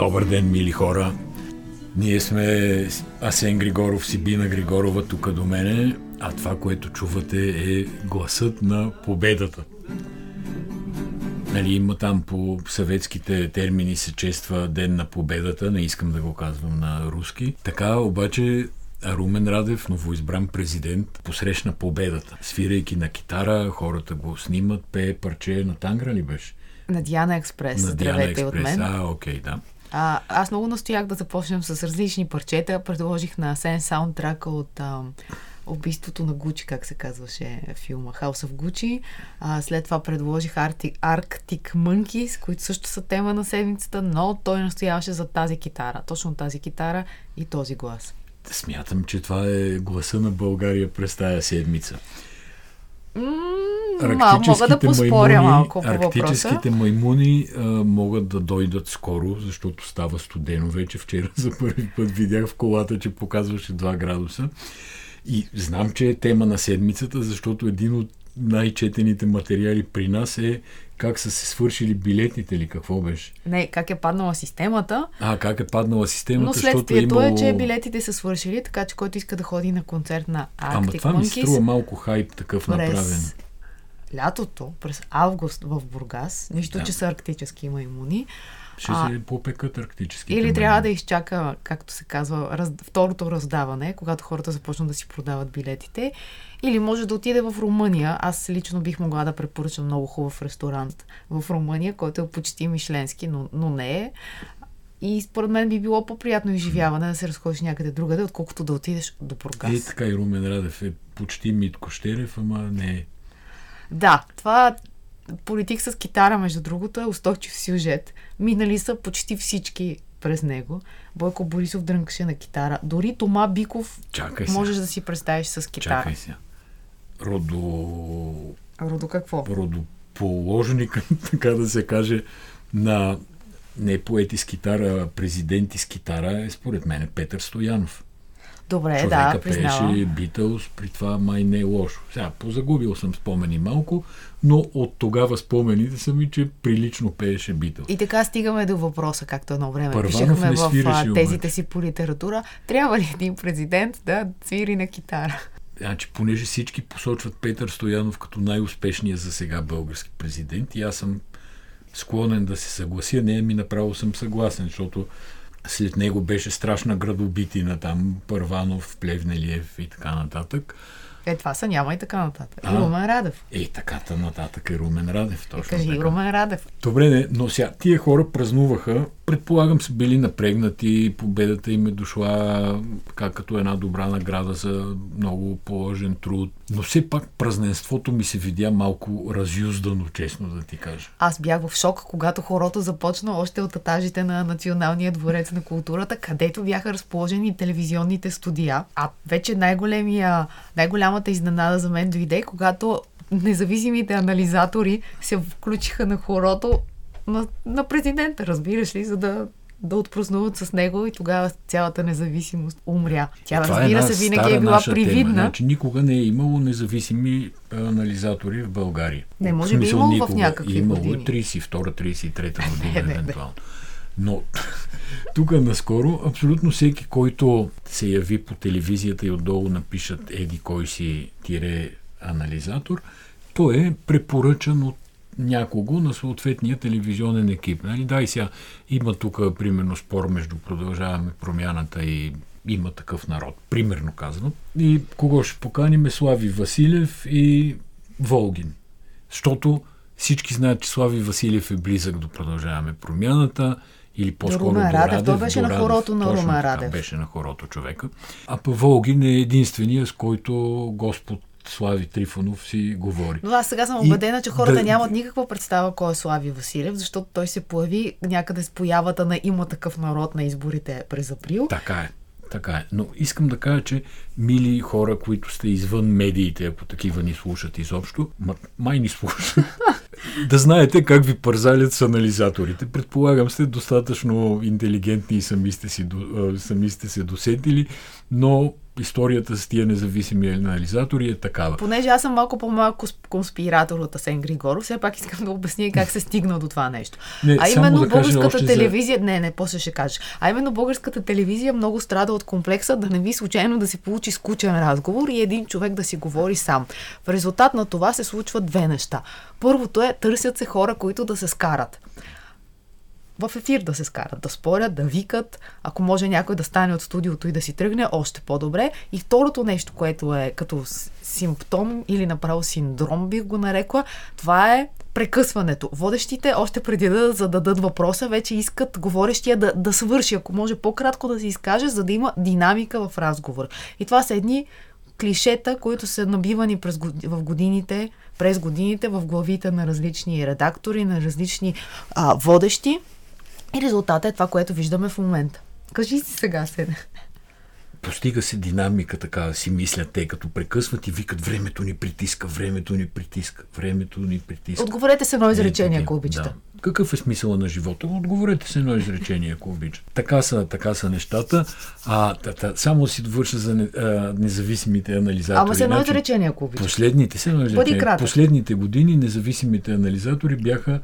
Добър ден, мили хора! Ние сме Асен Григоров, Сибина Григорова тук до мене, а това, което чувате е гласът на победата. Нали, има там по съветските термини се чества Ден на победата, не искам да го казвам на руски. Така обаче Румен Радев, новоизбран президент, посрещна победата. Свирайки на китара, хората го снимат, пее парче на Тангра ли беше? На Диана Експрес. На Диана Експрес. от мен. А, окей, да. А, аз много настоях да започнем с различни парчета. Предложих на Сен саундтрака от а, убийството на Гучи, как се казваше филма House of Gucci. А, след това предложих Arctic, Arctic Monkeys, които също са тема на седмицата, но той настояваше за тази китара. Точно тази китара и този глас. Смятам, че това е гласа на България през тая седмица. М, мога да поспоря малко по въпроса. арктическите маймуни а, могат да дойдат скоро, защото става студено вече. Вчера за първи път видях в колата, че показваше 2 градуса. И знам, че е тема на седмицата, защото един от най-четените материали при нас е как са се свършили билетите или какво беше. Не, как е паднала системата. А, как е паднала системата, Но защото е имало... е, че билетите са свършили, така че който иска да ходи на концерт на Arctic Ама това ми Monkeys струва малко хайп такъв направен. през лятото, през август в Бургас, нищо, Да. че са арктически маймуни, Ще А, се попекат арктически. или трябва да изчака, както се казва, раз, второто раздаване, когато хората започнат да си продават билетите, или може да отиде в Румъния. Аз лично бих могла да препоръчам много хубав ресторант в Румъния, който е почти мишленски, но, но не е. И според мен би било по-приятно изживяване да се разходиш някъде другаде, отколкото да отидеш до Бургас. Е, така и Румен Радев е почти Митко Щерев, ама не е. Да, това политик с китара, между другото, е устойчив сюжет. Минали са почти всички през него. Бойко Борисов дрънкаше на китара. Дори Тома Биков Чакай сега. можеш да си представиш с китара. Чакай сега. Родо... Родо какво? Родоположник, така да се каже, на не поети с китара, президенти с китара е според мен Петър Стоянов. Добре, Човека да, признавам. пееше Битълс, при това май не е лошо. Сега, позагубил съм спомени малко, но от тогава спомените са ми, че прилично пееше Битълс. И така стигаме до въпроса, както едно време Първанов пишехме в а, тезите си по литература. Трябва ли един президент да свири на китара? Значи, понеже всички посочват Петър Стоянов като най-успешния за сега български президент, и аз съм склонен да се съглася, не ми направо съм съгласен, защото след него беше страшна градобитина там, Първанов, Плевнелиев и така нататък. Е, това са няма и така нататък. А? Румен Радев. Е, така нататък е Румен Радев, точно Кажи така. Румен Радев. Добре, не, но сега тия хора празнуваха, предполагам са били напрегнати, победата им е дошла как като една добра награда за много положен труд. Но все пак празненството ми се видя малко разюздано, честно да ти кажа. Аз бях в шок, когато хорото започна още от етажите на Националния дворец на културата, където бяха разположени телевизионните студия. А вече най-големия, най-голямата изненада за мен дойде, когато независимите анализатори се включиха на хорото на, на президента, разбираш ли, за да да отпразнуват с него и тогава цялата независимост умря. Тя, Това разбира една се, винаги е била наша Тема. привидна. Значи, никога не е имало независими анализатори в България. Не, може В би смисъл, имало в никога. някакви имало е години. 32-33 година, Не, не, не. Но тук наскоро абсолютно всеки, който се яви по телевизията и отдолу напишат еди кой си тире анализатор, той е препоръчан от някого на съответния телевизионен екип. Нали? Да, и сега има тук, примерно, спор между продължаваме промяната и има такъв народ, примерно казано. И кого ще поканим? Слави Василев и Волгин. Защото всички знаят, че Слави Василев е близък до продължаваме промяната или по-скоро Румен до Радев. Той беше до на хорото на Точно Румен така, Радев. Беше на хорото човека. А па Волгин е единствения, с който Господ Слави Трифонов си говори. Но аз сега съм убедена, че хората да- нямат никаква представа кой е Слави Василев, защото той се появи някъде с появата на има такъв народ на изборите през април. Така е. Така е. Но искам да кажа, че мили хора, които сте извън медиите, ако такива ни слушат изобщо, ма, май ни слушат, да знаете как ви пързалят с анализаторите. Предполагам сте достатъчно интелигентни и сами сте, си, сами сте се досетили, но историята с тия независими анализатори е такава. Понеже аз съм малко по-малък конспиратор от Асен Григоров, все пак искам да обясня как се стигна до това нещо. Не, а именно да българската телевизия, не, не, после ще кажеш. А именно българската телевизия много страда от комплекса да не ви случайно да се получи скучен разговор и един човек да си говори сам. В резултат на това се случват две неща. Първото е, търсят се хора, които да се скарат в ефир да се скарат, да спорят, да викат, ако може някой да стане от студиото и да си тръгне, още по-добре. И второто нещо, което е като симптом или направо синдром, бих го нарекла, това е прекъсването. Водещите, още преди да зададат въпроса, вече искат говорещия да, да свърши, ако може по-кратко да се изкаже, за да има динамика в разговор. И това са едни клишета, които са набивани през, в годините, през годините в главите на различни редактори, на различни а, водещи. И резултатът е това, което виждаме в момента. Кажи си сега, Седе. Постига се динамика, така си мислят те, като прекъсват и викат времето ни притиска, времето ни притиска, времето ни притиска. Отговорете се едно изречение, ако обичате. Да. Какъв е смисъла на живота? Отговорете се едно изречение, ако обичате. Така са, така са нещата. А, та, та, само си довърша за не, а, независимите анализатори. Ама се едно значи, изречение, ако обичате. Последните, се едно изречение. Последните години независимите анализатори бяха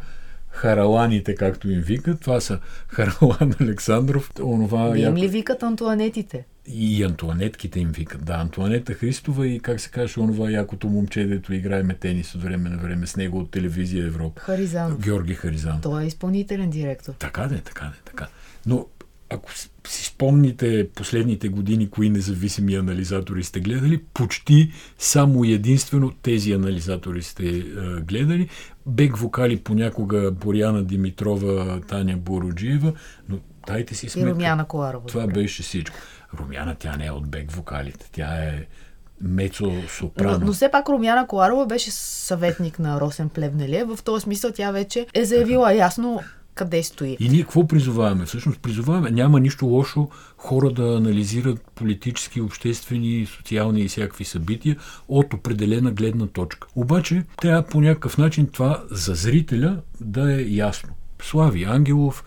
хараланите, както им викат. Това са Харалан Александров. Онова, Не им ли викат антуанетите? И антуанетките им викат. Да, Антуанета Христова и как се каже, онова якото момче, дето играеме тенис от време на време с него от телевизия Европа. Харизан. Георги Харизан. Той е изпълнителен директор. Така да, така да, така. Но ако си спомните последните години, кои независими анализатори сте гледали, почти само единствено тези анализатори сте е, гледали. Бек вокали понякога Боряна Димитрова, Таня Бороджиева, но дайте си сметка. И Румяна Коларова. Това беше всичко. Румяна, тя не е от бек вокалите. Тя е мецо сопрано. Но, но все пак Румяна Коларова беше съветник на Росен Плевнелия. В този смисъл тя вече е заявила ясно къде стои. И ние какво призоваваме? Всъщност призоваваме, няма нищо лошо хора да анализират политически, обществени, социални и всякакви събития от определена гледна точка. Обаче трябва по някакъв начин това за зрителя да е ясно. Слави Ангелов,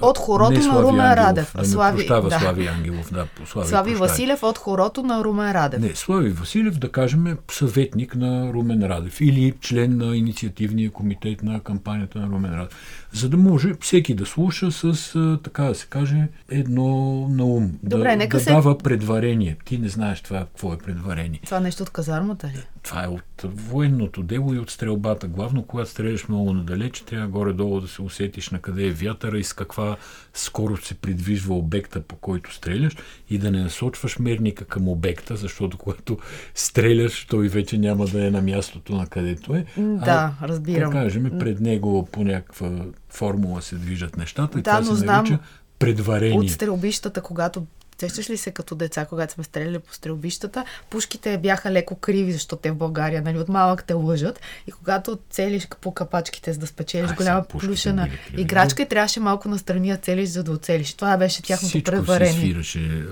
от хорото на Румен Ангелов, Радев. Да Слави, прощава да. Слави Ангелов. Да, Слави, Слави Василев от хорото на Румен Радев. Не, Слави Василев, да кажем, е съветник на Румен Радев или член на инициативния комитет на кампанията на Румен Радев за да може всеки да слуша с, така да се каже, едно на ум. Добре, да, нека да се... дава предварение. Ти не знаеш това какво е предварение. Това нещо от казармата ли? Това е от военното дело и от стрелбата. Главно, когато стреляш много надалеч, трябва горе-долу да се усетиш на къде е вятъра и с каква скорост се придвижва обекта, по който стреляш и да не насочваш мерника към обекта, защото когато стреляш, той вече няма да е на мястото, на където е. Да, а, разбирам. Да кажем, пред него по някаква формула се движат нещата и да, това се нарича предварение. От стрелбищата, когато Сещаш ли се като деца, когато сме стреляли по стрелбищата, пушките бяха леко криви, защото те в България, нали, от малък те лъжат. И когато целиш по капачките, за да спечелиш Ай, голяма плюшена играчка, и трябваше малко настрани да целиш, за да оцелиш. Това беше тяхното Всичко. Си свираше.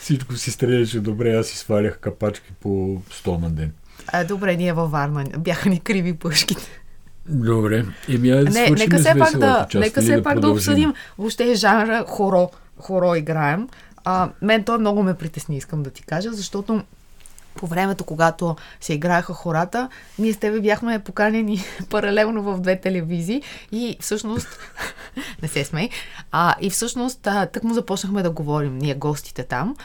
Всичко си стреляше добре, аз си свалях капачки по 100 на ден. А, добре, ние във Варна бяха ни криви пушките. Добре. Еми, да не, нека все пак да, част, нека все да пак да обсъдим въобще жанра хоро, хоро играем. А, мен той много ме притесни, искам да ти кажа, защото по времето, когато се играеха хората, ние с тебе бяхме поканени паралелно в две телевизии и всъщност, не се смей, а, и всъщност тък му започнахме да говорим, ние гостите там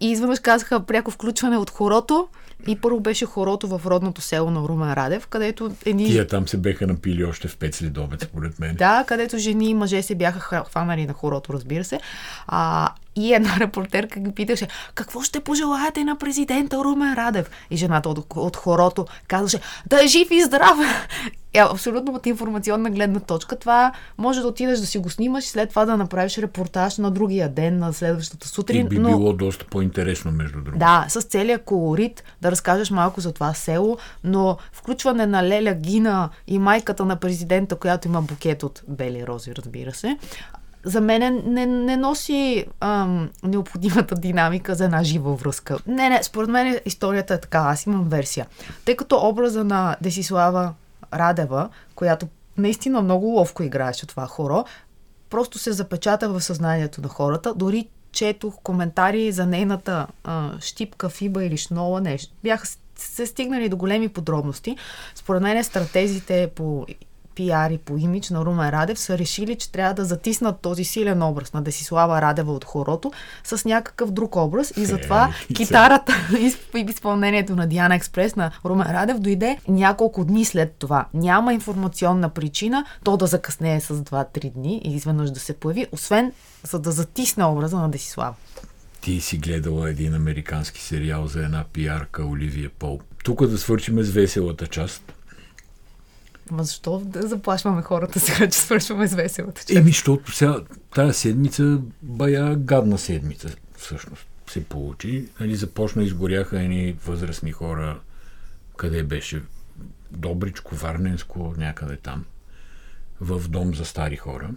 и изведнъж казаха пряко включване от хорото и първо беше хорото в родното село на Румен Радев, където едни... Тия там се беха напили още в пет следобед, според мен. Да, където жени и мъже се бяха хванали на хорото, разбира се. А, и една репортерка ги питаше, какво ще пожелаете на президента Румен Радев? И жената от, от хорото казваше, да е жив и здрав! Е, абсолютно от информационна гледна точка. Това може да отидеш да си го снимаш и след това да направиш репортаж на другия ден, на следващата сутрин. И би но... било доста по-интересно, между другото. Да, с целият колорит, да разкажеш малко за това село, но включване на Леля Гина и майката на президента, която има букет от бели рози, разбира се, за мен не, не носи ам, необходимата динамика за една жива връзка. Не, не, според мен историята е така, аз имам версия. Тъй като образа на Десислава Радева, която наистина много ловко играеше това хоро, просто се запечата в съзнанието на хората, дори четох коментари за нейната а, щипка, фиба или шнола, нещо. Бяха се стигнали до големи подробности. Според мен стратезите по пиар и по имидж на Румен Радев са решили, че трябва да затиснат този силен образ на Десислава Радева от хорото с някакъв друг образ и затова е, китарата и изпълнението на Диана Експрес на Румен Радев дойде няколко дни след това. Няма информационна причина то да закъснее с 2-3 дни и изведнъж да се появи, освен за да затисне образа на Десислава. Ти си гледала един американски сериал за една пиарка Оливия Пол. Тук да свършим с веселата част Ма защо да заплашваме хората сега, че свършваме с веселата част? Еми, защото сега тази седмица бая гадна седмица, всъщност се получи. Нали, започна, изгоряха едни възрастни хора, къде беше Добричко, Варненско, някъде там, в дом за стари хора.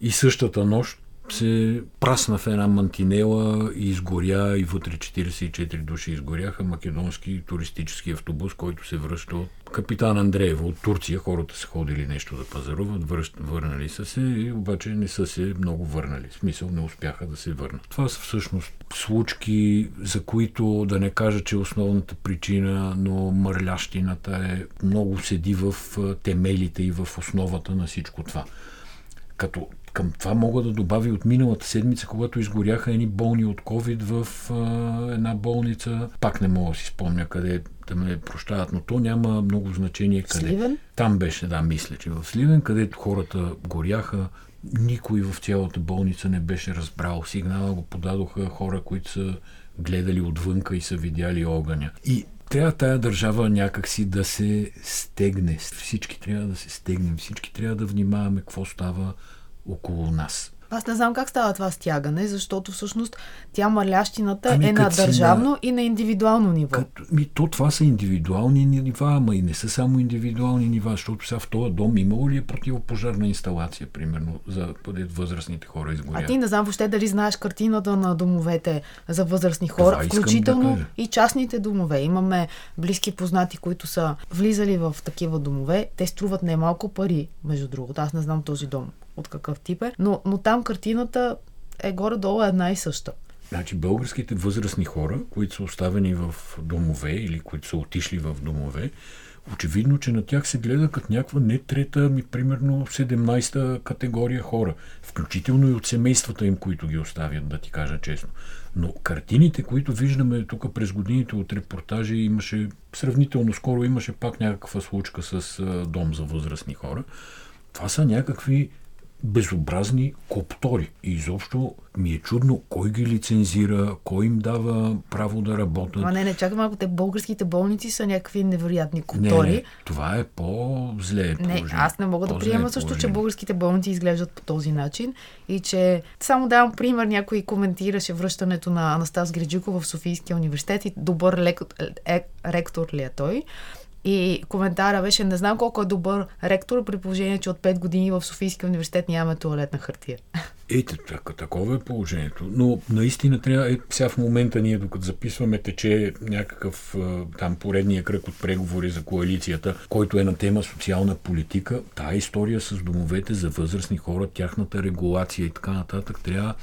И същата нощ се прасна в една мантинела и изгоря и вътре 44 души изгоряха македонски туристически автобус, който се връща от капитан Андреева от Турция. Хората са ходили нещо да пазаруват, върнали са се обаче не са се много върнали. В смисъл не успяха да се върнат. Това са всъщност случки, за които да не кажа, че е основната причина, но мърлящината е много седи в темелите и в основата на всичко това. Като към това мога да добавя от миналата седмица, когато изгоряха едни болни от COVID в а, една болница. Пак не мога да си спомня къде да ме прощават, но то няма много значение къде. Сливен? Там беше, да, мисля, че в Сливен, където хората горяха, никой в цялата болница не беше разбрал. Сигнала го подадоха хора, които са гледали отвънка и са видяли огъня. И трябва тая държава някакси да се стегне. Всички трябва да се стегнем, всички трябва да внимаваме какво става около нас. Аз не знам как става това стягане, защото всъщност тя малящината ами, е на държавно на... и на индивидуално ниво. Като, ми, то това са индивидуални нива, ама и не са само индивидуални нива, защото сега в този дом имало ли е противопожарна инсталация, примерно, за възрастните хора изгорят? А ти не знам въобще дали знаеш картината на домовете за възрастни хора, това включително да и частните домове. Имаме близки познати, които са влизали в такива домове. Те струват немалко пари, между другото. Аз не знам този дом от какъв тип е, но, но там картината е горе-долу една и съща. Значи българските възрастни хора, които са оставени в домове или които са отишли в домове, очевидно, че на тях се гледа като някаква не трета, ми примерно 17-та категория хора, включително и от семействата им, които ги оставят, да ти кажа честно. Но картините, които виждаме тук през годините от репортажи, имаше сравнително скоро имаше пак някаква случка с дом за възрастни хора. Това са някакви безобразни коптори. И изобщо ми е чудно кой ги лицензира, кой им дава право да работят. А не, не, чакай малко, те българските болници са някакви невероятни коптори. Не, не, това е по-зле Не, аз не мога да приема също, че българските болници изглеждат по този начин и че само давам пример, някой коментираше връщането на Анастас Гриджиков в Софийския университет и добър лек... е, ректор ли е той. И коментара беше, не знам колко е добър ректор, при положение, че от 5 години в Софийския университет нямаме туалетна хартия. Ето, такова е положението. Но наистина трябва, е, сега в момента ние, докато записваме, тече някакъв там поредния кръг от преговори за коалицията, който е на тема социална политика. Тая история с домовете за възрастни хора, тяхната регулация и така нататък, трябва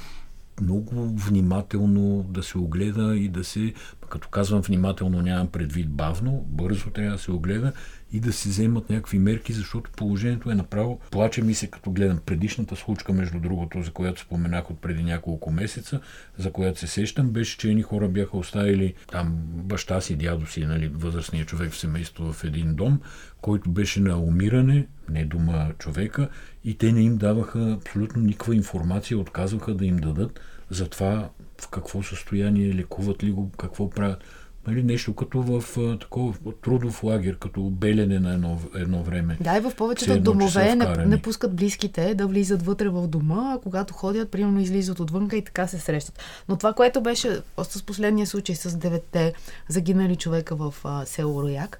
много внимателно да се огледа и да се, като казвам внимателно, нямам предвид бавно, бързо трябва да се огледа и да се вземат някакви мерки, защото положението е направо. Плаче ми се, като гледам предишната случка, между другото, за която споменах от преди няколко месеца, за която се сещам, беше, че едни хора бяха оставили там баща си, дядо си, нали, възрастният човек в семейство в един дом, който беше на умиране, не дома човека, и те не им даваха абсолютно никаква информация, отказваха да им дадат за това в какво състояние лекуват ли го, какво правят. Нали, нещо като в а, такова трудов лагер, като белене на едно, едно време. Да, и в повечето едно, домове не, не пускат близките да влизат вътре в дома, а когато ходят, примерно излизат отвънка и така се срещат. Но това, което беше с последния случай с девете загинали човека в а, село Рояк,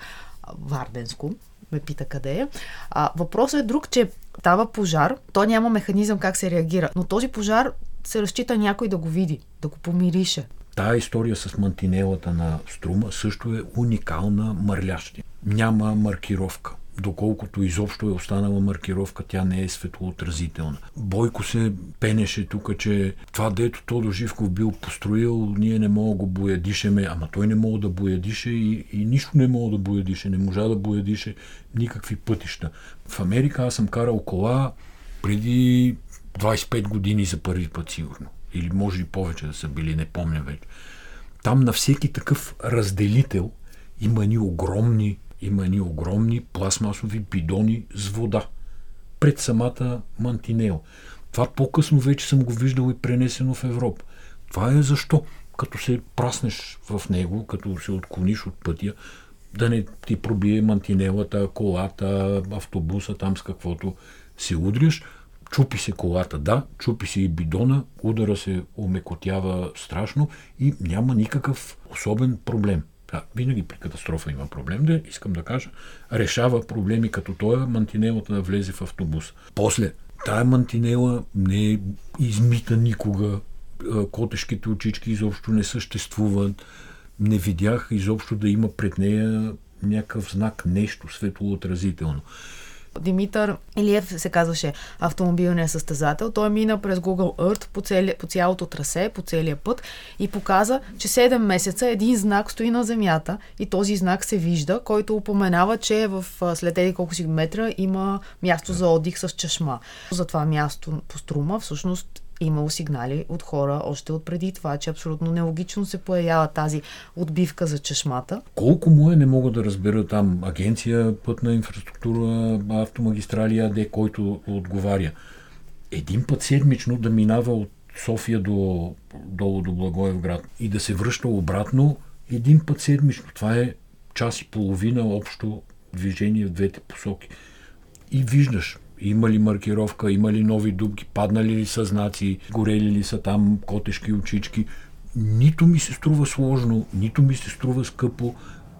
Варденско, ме пита къде е. А, въпросът е друг, че става пожар, то няма механизъм как се реагира, но този пожар се разчита някой да го види, да го помирише. Тая история с мантинелата на Струма също е уникална мърлящи. Няма маркировка. доколкото изобщо е останала маркировка, тя не е светлоотразителна. Бойко се пенеше тук, че това, дето Тодо Живков бил построил, ние не мога да го боядишеме, ама той не мога да боядише и, и нищо не мога да боядише, не можа да боядише никакви пътища. В Америка аз съм карал кола преди 25 години за първи път сигурно. Или може и повече да са били, не помня вече. Там на всеки такъв разделител има ни огромни има ни огромни пластмасови бидони с вода пред самата мантинео. Това по-късно вече съм го виждал и пренесено в Европа. Това е защо, като се праснеш в него, като се отклониш от пътя, да не ти пробие мантинелата, колата, автобуса, там с каквото се удряш. Чупи се колата, да, чупи се и бидона, удара се омекотява страшно и няма никакъв особен проблем. Да, винаги при катастрофа има проблем, да искам да кажа. Решава проблеми като това мантинелата да влезе в автобус. После, тая мантинела не е измита никога. Котешките очички изобщо не съществуват. Не видях изобщо да има пред нея някакъв знак, нещо светлоотразително. Димитър Илиев се казваше автомобилния състезател. Той мина през Google Earth по, цели, по цялото трасе, по целия път и показа, че 7 месеца един знак стои на земята и този знак се вижда, който упоменава, че в след еди колко си метра има място за отдих с чешма. За това място по струма всъщност имало сигнали от хора още от преди това, че абсолютно нелогично се появява тази отбивка за чешмата. Колко му е, не мога да разбера там агенция пътна инфраструктура, автомагистрали АД, който отговаря. Един път седмично да минава от София до, долу до Благоевград и да се връща обратно един път седмично. Това е час и половина общо движение в двете посоки. И виждаш, има ли маркировка, има ли нови дубки, паднали ли са знаци, горели ли са там котешки очички. Нито ми се струва сложно, нито ми се струва скъпо.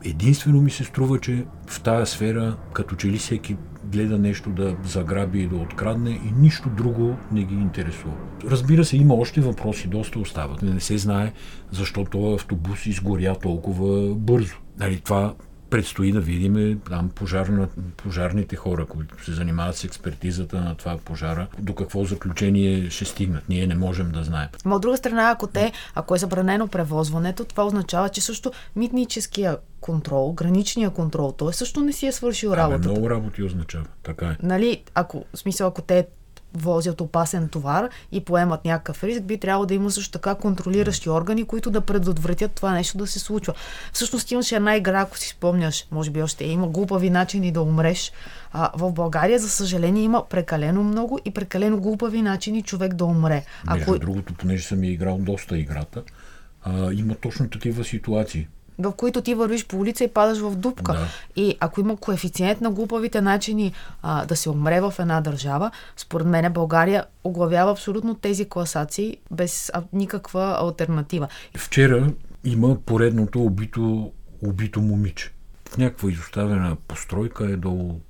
Единствено ми се струва, че в тая сфера, като че ли всеки гледа нещо да заграби и да открадне и нищо друго не ги интересува. Разбира се, има още въпроси, доста остават. Не се знае защо този автобус изгоря толкова бързо. Нали, това предстои да видим там пожарна, пожарните хора, които се занимават с експертизата на това пожара, до какво заключение ще стигнат. Ние не можем да знаем. Но от друга страна, ако те, ако е забранено превозването, това означава, че също митническия контрол, граничния контрол, той също не си е свършил работата. много работи означава, така е. Нали, ако, в смисъл, ако те возят опасен товар и поемат някакъв риск, би трябвало да има също така контролиращи органи, които да предотвратят това нещо да се случва. Всъщност имаше една игра, ако си спомняш, може би още има глупави начини да умреш. А, в България, за съжаление, има прекалено много и прекалено глупави начини човек да умре. Ако... Между другото, понеже съм играл доста играта, а, има точно такива ситуации в които ти вървиш по улица и падаш в дупка. Да. И ако има коефициент на глупавите начини а, да се умре в една държава, според мен България оглавява абсолютно тези класации без никаква альтернатива. Вчера има поредното убито, убито момиче. В някаква изоставена постройка е долу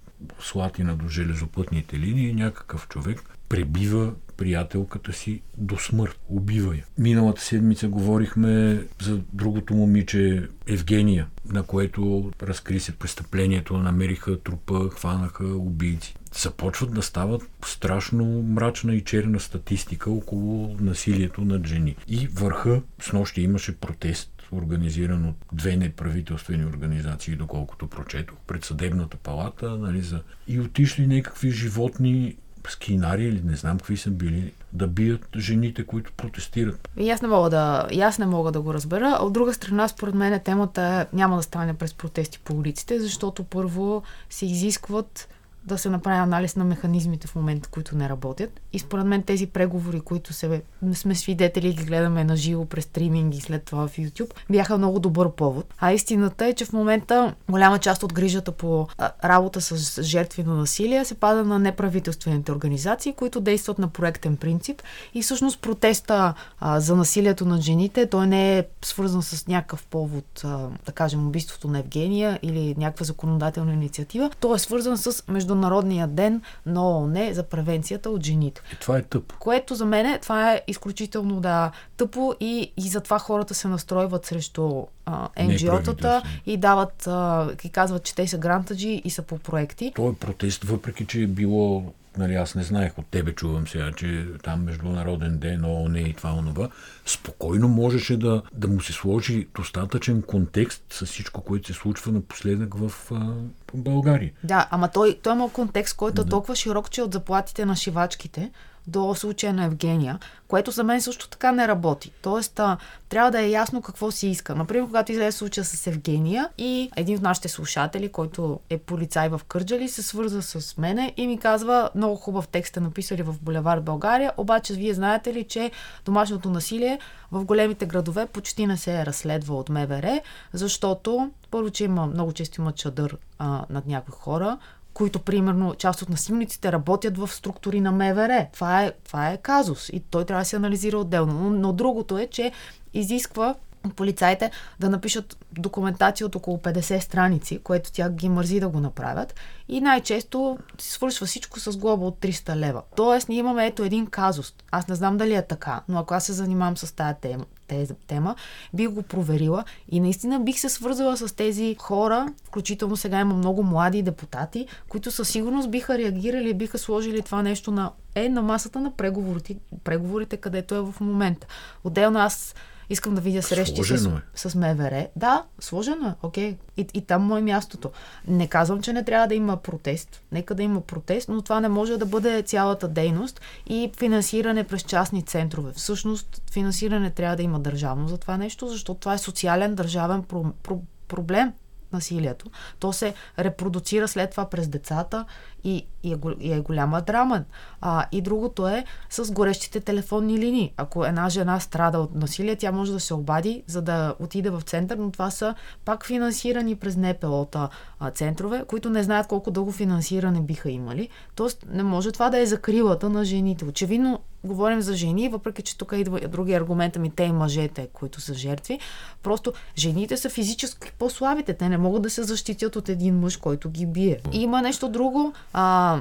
Слатина до железопътните линии някакъв човек пребива приятелката си до смърт. Убива я. Миналата седмица говорихме за другото момиче Евгения, на което разкри се престъплението, намериха трупа, хванаха убийци. Започват да стават страшно мрачна и черна статистика около насилието над жени. И върха, с нощи имаше протест организиран от две неправителствени организации, доколкото прочетох, пред съдебната палата, нали, за... и отишли някакви животни скинари или не знам какви са били, да бият жените, които протестират. И аз не мога да, и аз не мога да го разбера. От друга страна, според мен темата няма да стане през протести по улиците, защото първо се изискват да се направи анализ на механизмите в момента, които не работят. И според мен тези преговори, които се, сме свидетели и ги гледаме на живо през стриминг и след това в YouTube, бяха много добър повод. А истината е, че в момента голяма част от грижата по работа с жертви на насилие се пада на неправителствените организации, които действат на проектен принцип. И всъщност протеста а, за насилието на жените, той не е свързан с някакъв повод, а, да кажем, убийството на Евгения или някаква законодателна инициатива. Той е свързан с между Международния ден на ООН за превенцията от жените. И това е тъпо. Което за мен това е изключително да тъпо и, и затова хората се настройват срещу а, NGO-тата и дават, а, и казват, че те са грантаджи и са по проекти. То е протест, въпреки че е било нали, аз не знаех, от тебе чувам сега, че там Международен ден, ООН и това, онова, спокойно можеше да, да му се сложи достатъчен контекст с всичко, което се случва напоследък в а, България. Да, ама той, той има контекст, който е да. толкова широк, че от заплатите на шивачките до случая на Евгения, което за мен също така не работи. Тоест, а, трябва да е ясно какво си иска. Например, когато излезе случая с Евгения и един от нашите слушатели, който е полицай в Кърджали, се свърза с мене и ми казва, много хубав текст е написали в Булевард България, обаче вие знаете ли, че домашното насилие в големите градове почти не се разследва от МВР, защото първо, че има много често има чадър а, над някои хора, които, примерно, част от насилниците работят в структури на МВР. Това е, това е казус и той трябва да се анализира отделно. Но, но другото е, че изисква полицаите да напишат документация от около 50 страници, което тя ги мързи да го направят. И най-често се свършва всичко с глоба от 300 лева. Тоест, ние имаме ето един казус. Аз не знам дали е така, но ако аз се занимавам с тази тема, тези тема, бих го проверила и наистина бих се свързала с тези хора, включително сега има много млади депутати, които със сигурност биха реагирали и биха сложили това нещо на е на масата на преговорите, преговорите където е в момента. Отделно аз Искам да видя срещи с, е. с МВР. Да, сложено е, окей. И, и там му е мястото. Не казвам, че не трябва да има протест. Нека да има протест, но това не може да бъде цялата дейност и финансиране през частни центрове. Всъщност, финансиране трябва да има държавно за това нещо, защото това е социален държавен про, про, проблем насилието. То се репродуцира след това през децата и, и, е, и е голяма драма. А, и другото е с горещите телефонни линии. Ако една жена страда от насилие, тя може да се обади, за да отиде в център, но това са пак финансирани през НПО-та центрове, които не знаят колко дълго финансиране биха имали. Тоест не може това да е закрилата на жените. Очевидно говорим за жени, въпреки че тук идва други аргумент, ми те и мъжете, които са жертви. Просто жените са физически по-слабите. Те не могат да се защитят от един мъж, който ги бие. И има нещо друго. А,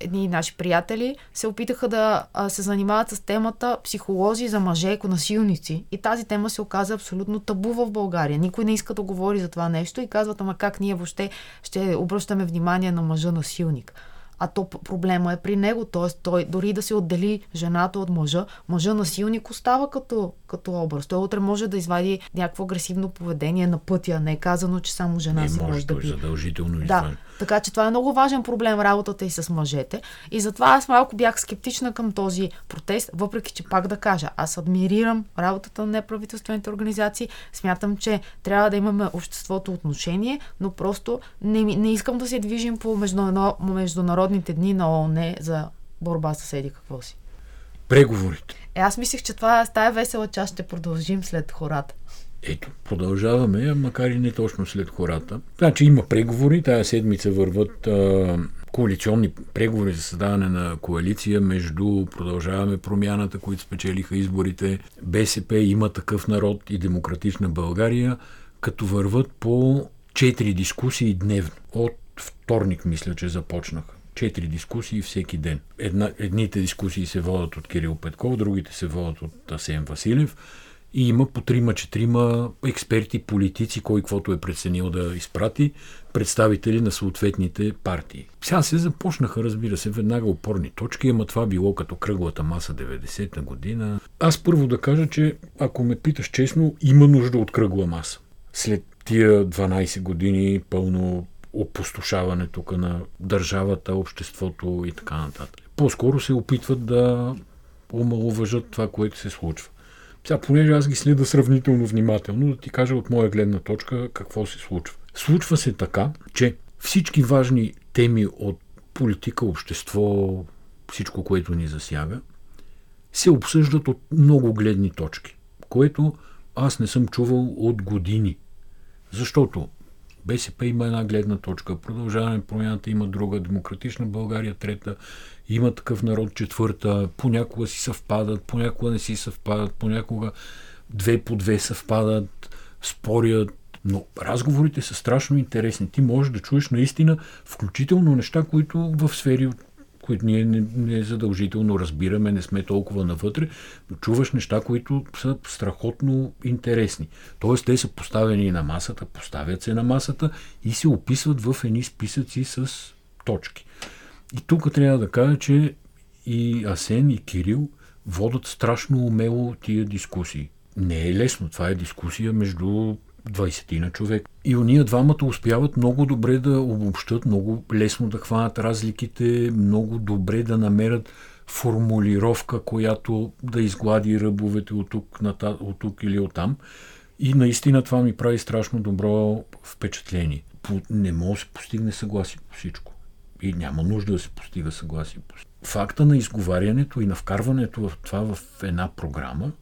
едни наши приятели се опитаха да а, се занимават с темата психолози за мъже насилници. И тази тема се оказа абсолютно табу в България. Никой не иска да говори за това нещо и казват, ама как ние въобще ще обръщаме внимание на мъжа насилник а то проблема е при него. Т.е. той дори да се отдели жената от мъжа, мъжа насилник остава като, като образ. Той утре може да извади някакво агресивно поведение на пътя. Не е казано, че само жена не се може, може да би. задължително да. Така че това е много важен проблем, работата и с мъжете. И затова аз малко бях скептична към този протест, въпреки че пак да кажа, аз адмирирам работата на неправителствените организации, смятам, че трябва да имаме обществото отношение, но просто не, не искам да се движим по международните дни на ООН за борба с еди какво си. Преговорите. Е, аз мислех, че това с тая весела част ще продължим след хората. Ето, продължаваме, макар и не точно след хората. Значи има преговори, тая седмица върват а, коалиционни преговори за създаване на коалиция между Продължаваме промяната, които спечелиха изборите, БСП, има такъв народ и Демократична България, като върват по четири дискусии дневно. От вторник, мисля, че започнаха четири дискусии всеки ден. Една, едните дискусии се водят от Кирил Петков, другите се водят от Асен Василев и има по трима-четирима експерти, политици, кой каквото е преценил да изпрати, представители на съответните партии. Сега се започнаха, разбира се, веднага опорни точки, ама това било като кръглата маса 90-та година. Аз първо да кажа, че ако ме питаш честно, има нужда от кръгла маса. След тия 12 години пълно опустошаване тук на държавата, обществото и така нататък. По-скоро се опитват да омалуважат това, което се случва. Сега, понеже аз ги следа сравнително внимателно, да ти кажа от моя гледна точка какво се случва. Случва се така, че всички важни теми от политика, общество, всичко, което ни засяга, се обсъждат от много гледни точки, което аз не съм чувал от години. Защото БСП има една гледна точка, продължаване промяната има друга, демократична България трета, има такъв народ четвърта, понякога си съвпадат, понякога не си съвпадат, понякога две по две съвпадат, спорят, Но разговорите са страшно интересни. Ти можеш да чуеш наистина, включително неща, които в сфери, които ние не, не задължително разбираме, не сме толкова навътре, но чуваш неща, които са страхотно интересни. Тоест, те са поставени на масата, поставят се на масата и се описват в едни списъци с точки. И тук трябва да кажа, че и Асен, и Кирил водат страшно умело тия дискусии. Не е лесно. Това е дискусия между 20 на човек. И уния двамата успяват много добре да обобщат, много лесно да хванат разликите, много добре да намерят формулировка, която да изглади ръбовете от тук, от тук или от там. И наистина това ми прави страшно добро впечатление. Не може да се постигне съгласие по всичко. И няма нужда да се постига съгласие по всичко. Факта на изговарянето и на вкарването в това в една програма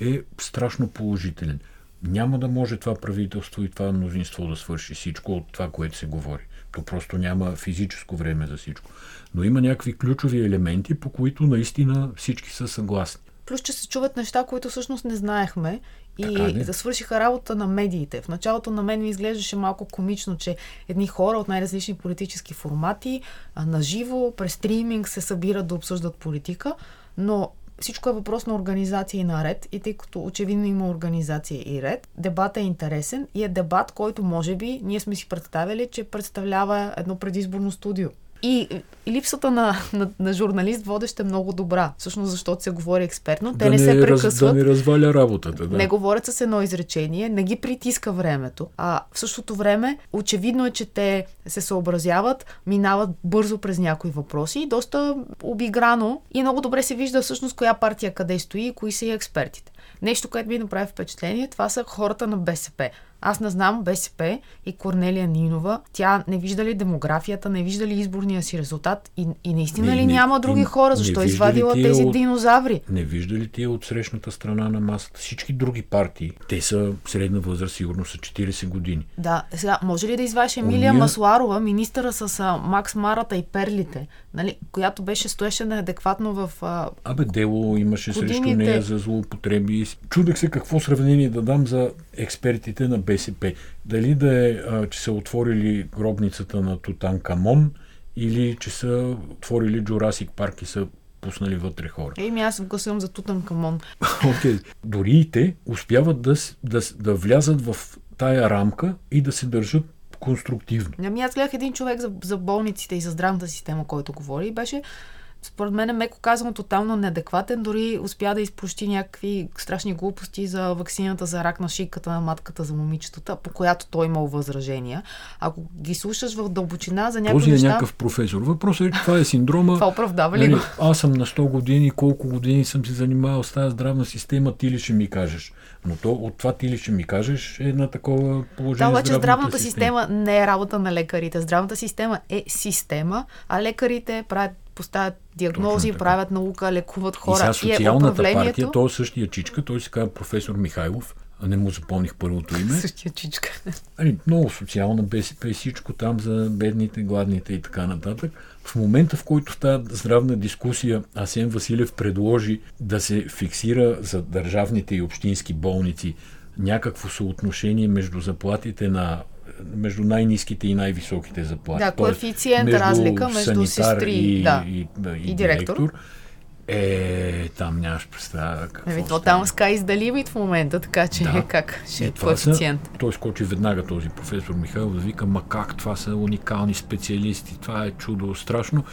е страшно положителен. Няма да може това правителство и това мнозинство да свърши всичко от това, което се говори. То просто няма физическо време за всичко. Но има някакви ключови елементи, по които наистина всички са съгласни. Плюс, че се чуват неща, които всъщност не знаехме и да свършиха работа на медиите. В началото на мен ми изглеждаше малко комично, че едни хора от най-различни политически формати на живо, през стриминг се събират да обсъждат политика, но всичко е въпрос на организация и на ред. И тъй като очевидно има организация и ред, дебат е интересен и е дебат, който може би ние сме си представили, че представлява едно предизборно студио. И, липсата на, на, на журналист водещ е много добра, всъщност защото се говори експертно. Те да не, не се прекъсват. Да не разваля работата. Да. Не говорят с едно изречение, не ги притиска времето. А в същото време, очевидно е, че те се съобразяват, минават бързо през някои въпроси и доста обиграно и много добре се вижда всъщност коя партия къде стои и кои са и експертите. Нещо, което ми направи впечатление, това са хората на БСП. Аз не знам БСП и Корнелия Нинова. Тя не вижда ли демографията, не вижда ли изборния си резултат и, и наистина не, ли не, няма други не, хора? Защо е извадила тези от, динозаври? Не вижда ли тия от срещната страна на масата? Всички други партии, те са средна възраст, сигурно са 40 години. Да, сега, може ли да извадиш Емилия Ония... Масларова, министъра с а, Макс Марата и Перлите, нали, която беше стоеше неадекватно в. А... Абе, дело имаше годините... срещу нея за злоупотреби. Чудех се какво сравнение да дам за експертите на БСП. Дали да е, а, че са отворили гробницата на Тутан Камон или че са отворили Джурасик парк и са пуснали вътре хора. Еми, аз гласувам за Тутан Камон. Okay. Дори и те успяват да, да, да влязат в тая рамка и да се държат конструктивно. Ами аз гледах един човек за, за болниците и за здравната система, който говори и беше според мен е меко казано тотално неадекватен, дори успя да изпощи някакви страшни глупости за вакцината за рак на шийката на матката за момичетата, по която той имал възражения. Ако ги слушаш в дълбочина за някакви Този е неща... някакъв професор. Въпросът е, това е синдрома. това оправдава ли нали, Аз съм на 100 години, колко години съм се занимавал с тази здравна система, ти ли ще ми кажеш? Но то, от това ти ли ще ми кажеш е на такова положение. Да, обаче здравната система. система не е работа на лекарите. Здравната система е система, а лекарите правят поставят диагнози, правят наука, лекуват хора. И сега социалната и е управлението... партия, той е същия чичка, той се казва професор Михайлов, а не му запомних първото име. Същия чичка. Ами, много социална БСП и всичко там за бедните, гладните и така нататък. В момента, в който в тази здравна дискусия Асен Василев предложи да се фиксира за държавните и общински болници някакво съотношение между заплатите на между най-низките и най-високите заплати. Да, коефициент между разлика между сестри и, да, и, и, и, директор. директор. Е, там нямаш представа какво Еми, то там Sky is в момента, така че да. как ще е коефициент. Са, той скочи веднага този професор Михайлов да вика, ма как, това са уникални специалисти, това е чудо, страшно.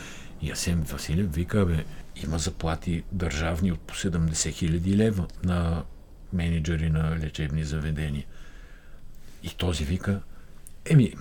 И Асен Василев вика, бе, има заплати държавни от по 70 хиляди лева на менеджери на лечебни заведения. И този вика, еми,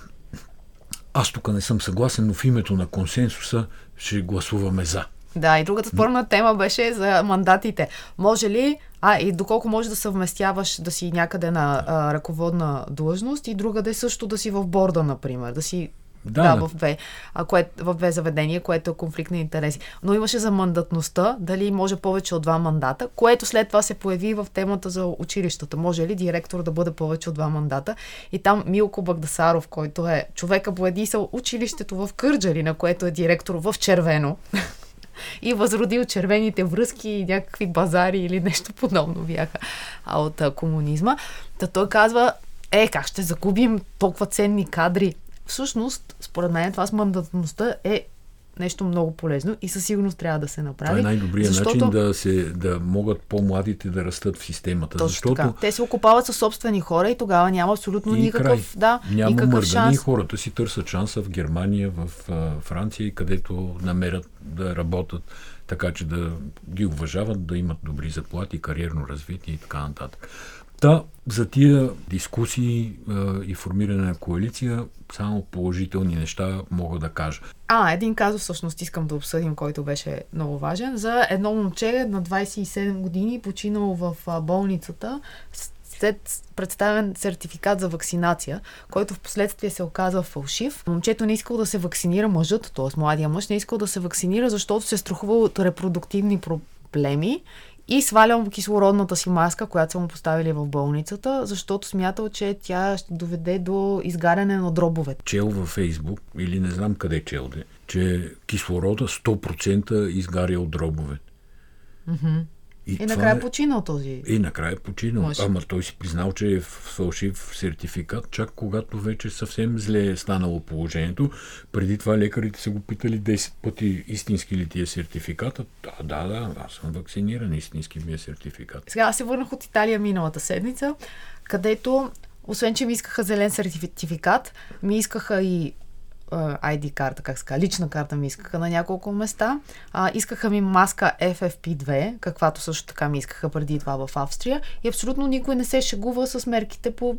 аз тук не съм съгласен, но в името на консенсуса ще гласуваме за. Да, и другата спорна тема беше за мандатите. Може ли, а и доколко може да съвместяваш да си някъде на а, ръководна длъжност и друга да е също да си в борда, например, да си да, да, в, две, а, кое, в две заведения, което е конфликт на интереси. Но имаше за мандатността, дали може повече от два мандата, което след това се появи в темата за училищата. Може ли директор да бъде повече от два мандата? И там Милко Багдасаров, който е човека поедисал училището в Кърджали, на което е директор в червено, и възродил червените връзки и някакви базари или нещо подобно бяха от а, комунизма. Та той казва, е, как ще загубим толкова ценни кадри? Всъщност, според мен, това с мандатността е нещо много полезно и със сигурност трябва да се направи. Това е най-добрият защото... начин да, се, да могат по-младите да растат в системата. Точно защото... така. Те се окупават със собствени хора и тогава няма абсолютно и никакъв, край. да, няма никакъв мъргани, шанс. хората си търсят шанса в Германия, в а, Франция, където намерят да работят така, че да ги уважават, да имат добри заплати, кариерно развитие и така нататък. Та, за тия дискусии а, и формиране на коалиция, само положителни неща мога да кажа. А, един казус всъщност искам да обсъдим, който беше много важен. За едно момче на 27 години, починало в болницата, след представен сертификат за вакцинация, който в последствие се оказа фалшив. Момчето не искал да се вакцинира, мъжът, т.е. младия мъж, не искал да се вакцинира, защото се страхувал от репродуктивни проблеми и свалял кислородната си маска, която са му поставили в болницата, защото смятал, че тя ще доведе до изгаряне на дробове. Чел във Фейсбук, или не знам къде чел, де, че кислорода 100% изгаря от дробове. Mm-hmm. И, и накрая е... починал този. И накрая е починал. Може. Ама той си признал, че е фалшив сертификат, чак когато вече съвсем зле е станало положението. Преди това лекарите са го питали 10 пъти истински ли ти е сертификата. Да, да, да, аз съм вакциниран, истински ми е сертификат. Сега аз се върнах от Италия миналата седмица, където освен, че ми искаха зелен сертификат, ми искаха и ID карта, как ска, лична карта ми искаха на няколко места. А, искаха ми маска FFP2, каквато също така ми искаха преди това в Австрия. И абсолютно никой не се шегува с мерките по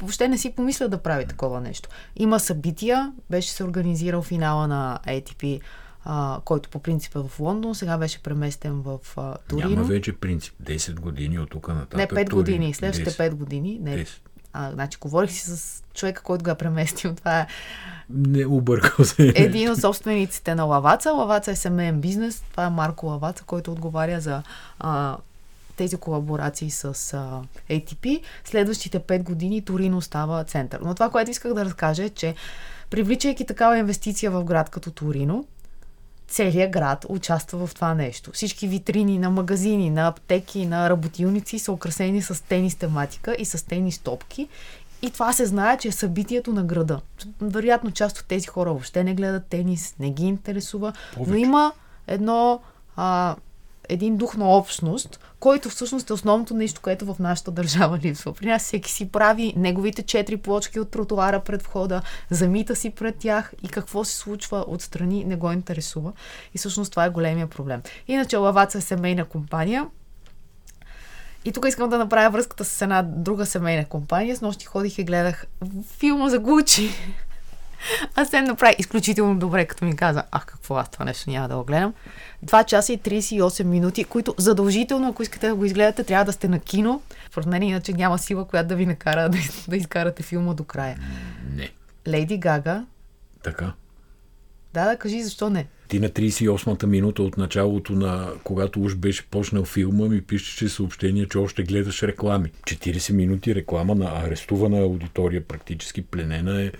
въобще не си помисля да прави такова нещо. Има събития, беше се организирал финала на ATP, а, който по принцип е в Лондон, сега беше преместен в а, Турино. Няма вече принцип. 10 години от тук нататък. Не, 5 години. Следващите 5 години. Не, 10. А, значи, говорих си с човека, който го е преместил. Това е не объркал се. Един от собствениците на Лаваца. Лаваца е семейен бизнес. Това е Марко Лаваца, който отговаря за а, тези колаборации с а, ATP. Следващите 5 години Торино става център. Но това, което исках да разкажа е, че привличайки такава инвестиция в град като Торино, целият град участва в това нещо. Всички витрини на магазини, на аптеки, на работилници са украсени с тенис тематика и с тенис топки и това се знае, че е събитието на града. Вероятно, част от тези хора въобще не гледат тенис, не ги интересува, Повече. но има едно, а, един дух на общност, който всъщност е основното нещо, което в нашата държава липсва. При нас всеки си прави неговите четири плочки от тротуара пред входа, замита си пред тях и какво се случва отстрани не го интересува. И всъщност това е големия проблем. Иначе Лаваца е семейна компания, и тук искам да направя връзката с една друга семейна компания. С нощи ходих и гледах филма за Гучи. Аз се направи изключително добре, като ми каза, ах, какво аз това нещо няма да го гледам. 2 часа и 38 минути, които задължително, ако искате да го изгледате, трябва да сте на кино. Според мен иначе няма сила, която да ви накара да, да изкарате филма до края. Не. Лейди Гага. Така. Да, да, кажи защо не. Ти на 38-та минута от началото на, когато уж беше почнал филма, ми пишеше съобщение, че още гледаш реклами. 40 минути реклама на арестувана аудитория, практически пленена е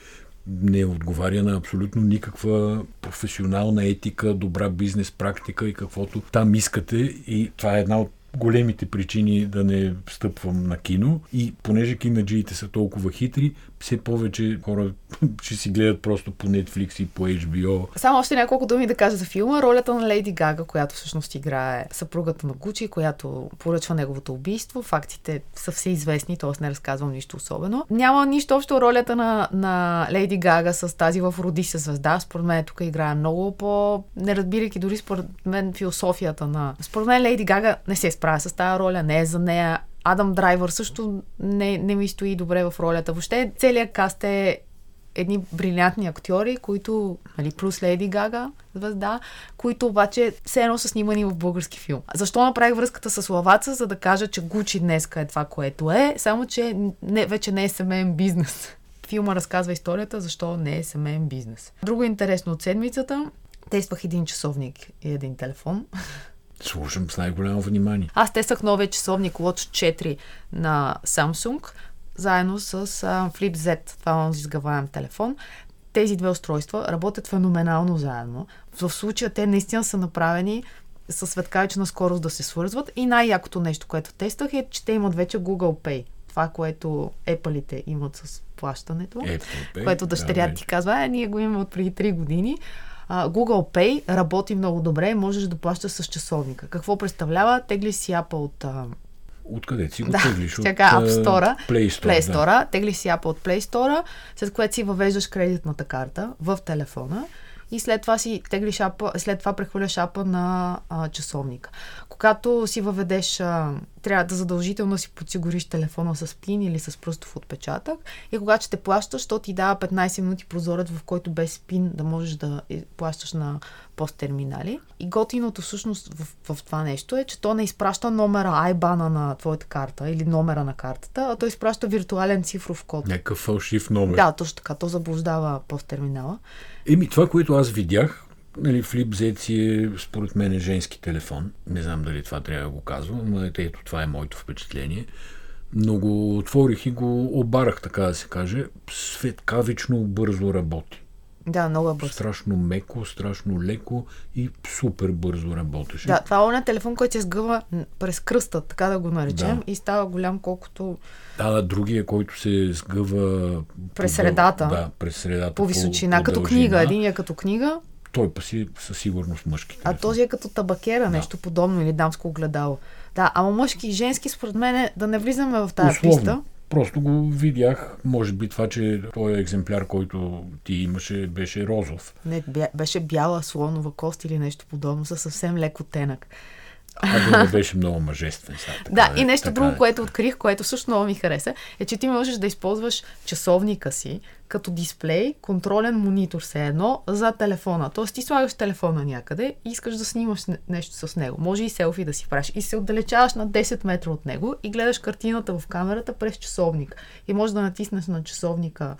не отговаря на абсолютно никаква професионална етика, добра бизнес практика и каквото там искате. И това е една от големите причини да не стъпвам на кино. И понеже кинаджиите са толкова хитри, все повече хора ще си гледат просто по Netflix и по HBO. Само още няколко думи да кажа за филма. Ролята на Лейди Гага, която всъщност играе съпругата на Гучи, която поръчва неговото убийство. Фактите са все известни, т.е. не разказвам нищо особено. Няма нищо общо ролята на, на Лейди Гага с тази в Роди се звезда. Според мен тук играе много по... Не разбирайки дори според мен философията на... Според мен Лейди Гага не се справя с тази роля, не е за нея Адам Драйвер също не, не ми стои добре в ролята. Въобще целият каст е едни брилянтни актьори, които, нали, плюс Леди Гага, звезда, които обаче все едно са снимани в български филм. Защо направих връзката с Лаваца? За да кажа, че Гучи днеска е това, което е, само че не, вече не е семейен бизнес. Филма разказва историята, защо не е семейен бизнес. Друго интересно от седмицата, тествах един часовник и един телефон. Слушам с най-голямо внимание. Аз тествах новия часовник Watch 4 на Samsung, заедно с uh, Flip Z, това е изгаваем телефон. Тези две устройства работят феноменално заедно. В случая те наистина са направени със светкавична скорост да се свързват и най-якото нещо, което тествах е, че те имат вече Google Pay. това, което Apple-ите имат с плащането, Apple Pay, което дъщеря да, ти казва, е, ние го имаме от преди 3 години. А, Google Pay работи много добре, можеш да плащаш с часовника. Какво представлява? Тегли си Apple от а, Откъде си го да, теглиш? сега App Store, Play Store. Play да. Store тегли си Apple от Play Store, след което си въвеждаш кредитната карта в телефона и след това си теглиш апа, след това прехвърляш апа на а, часовника. Когато си въведеш, а, трябва да задължително си подсигуриш телефона с пин или с пръстов отпечатък и когато ще плащаш, то ти дава 15 минути прозорец, в който без пин да можеш да е, плащаш на посттерминали. И готиното всъщност в, в това нещо е, че то не изпраща номера айбана на твоята карта или номера на картата, а то изпраща виртуален цифров код. Някакъв фалшив номер. Да, точно така. То заблуждава посттерминала. Еми, това, което аз видях, нали, Z си е, според мен, е женски телефон. Не знам дали това трябва да го казвам, но ето това е моето впечатление. Но го отворих и го обарах, така да се каже. Светкавично бързо работи. Да, много е бързо. Страшно меко, страшно леко и супер бързо работеше. Да, това е оня телефон, който се сгъва през кръста, така да го наречем, Да. и става голям колкото Да, да, другия, който се сгъва През по- средата. Да, през средата. по височина, като дължина. книга. Един е като книга, Той па си със сигурност мъжки. а този е като табакера, нещо подобно или дамско огледало. Да, ама мъжки и женски, според мен, е да не влизаме в тази Условно. писта. Просто го видях. Може би това, че този екземпляр, който ти имаше, беше розов. Не, беше бяла слонова кост или нещо подобно, със съвсем леко тенък. А да не беше много мъжествен. Сега, така Да, е, и нещо така друго, е. което открих, което също много ми хареса, е, че ти можеш да използваш часовника си като дисплей, контролен монитор все едно за телефона. Тоест ти слагаш телефона някъде и искаш да снимаш не- нещо с него. Може и селфи да си правиш. И се отдалечаваш на 10 метра от него и гледаш картината в камерата през часовник. И можеш да натиснеш на часовника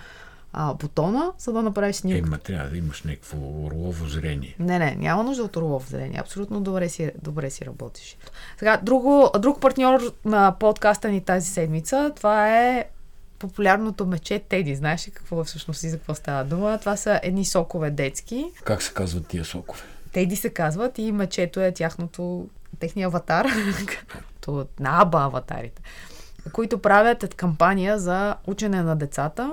а, бутона, за да направиш снимка. Ема трябва да имаш някакво орлово зрение. Не, не, няма нужда от орлов зрение. Абсолютно добре си, добре си работиш. Сега, друго, друг партньор на подкаста ни тази седмица, това е популярното мече Теди. Знаеш ли какво е всъщност и за какво става дума? Това са едни сокове детски. Как се казват тия сокове? Теди се казват и мечето е тяхното, техния аватар. То на аба аватарите. Които правят кампания за учене на децата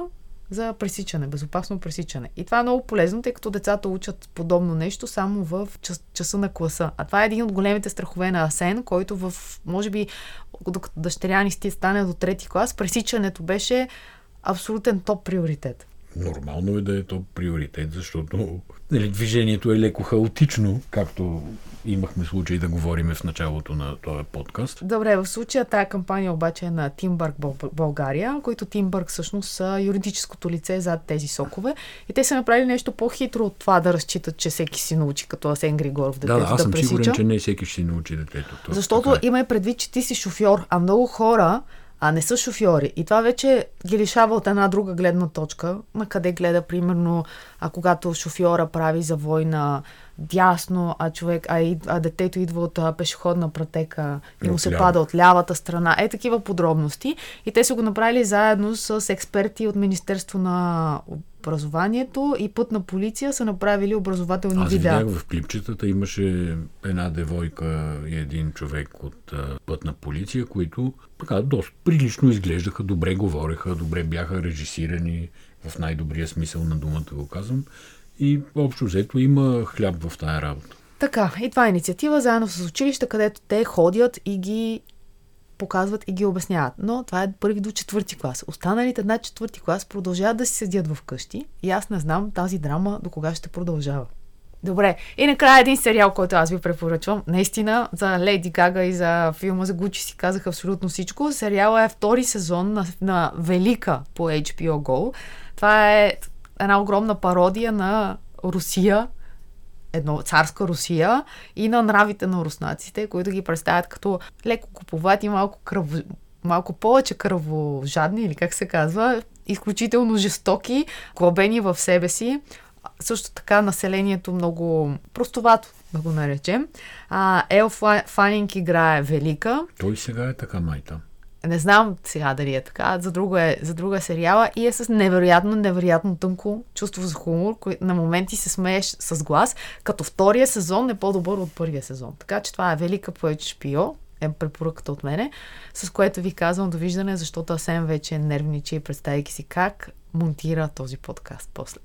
за пресичане, безопасно пресичане. И това е много полезно, тъй като децата учат подобно нещо само в час, часа на класа. А това е един от големите страхове на Асен, който в, може би, докато дъщеря ни стане до трети клас, пресичането беше абсолютен топ приоритет. Нормално е да е то приоритет, защото нали, движението е леко хаотично, както имахме случай да говорим в началото на този подкаст. Добре, в случая тая кампания обаче е на Тимбърг Бъл- България, които Тимбърг всъщност са юридическото лице зад тези сокове. И те са направили нещо по-хитро от това да разчитат, че всеки си научи като Асен Григоров детето Да, да, аз съм пресича. сигурен, че не всеки ще си научи детето. То, Защото така е. има и предвид, че ти си шофьор, а много хора а не са шофьори. И това вече ги лишава от една друга гледна точка, на къде гледа, примерно, а когато шофьора прави завой на дясно, а човек, а, и, а детето идва от а, пешеходна пратека и му се Отляво. пада от лявата страна. Е, такива подробности. И те са го направили заедно с експерти от Министерство на образованието и пътна полиция са направили образователни Аз видеа. видях в клипчетата, имаше една девойка и един човек от а, пътна полиция, които така доста прилично изглеждаха, добре говореха, добре бяха режисирани, в най-добрия смисъл на думата го казвам. И общо взето има хляб в тая работа. Така, и това е инициатива заедно с училища, където те ходят и ги показват и ги обясняват. Но това е първи до четвърти клас. Останалите над четвърти клас продължават да си седят вкъщи и аз не знам тази драма до кога ще продължава. Добре, и накрая един сериал, който аз ви препоръчвам. Наистина, за Леди Гага и за филма за Гучи си казах абсолютно всичко. Сериала е втори сезон на, на Велика по HBO Go. Това е една огромна пародия на Русия, едно царска Русия и на нравите на руснаците, които ги представят като леко куповати, малко, кръво, малко повече кръвожадни, или как се казва, изключително жестоки, глобени в себе си. Също така населението много простовато, да го наречем. А, Ел Фанинг играе велика. Той сега е така майта. Не знам сега дали е така, за друга е, за друга е сериала и е с невероятно, невероятно тънко чувство за хумор, кое на моменти се смееш с глас, като втория сезон е по-добър от първия сезон. Така че това е велика по HBO. е препоръката от мене, с което ви казвам довиждане, защото Асен вече нервничи, представяйки си как монтира този подкаст после.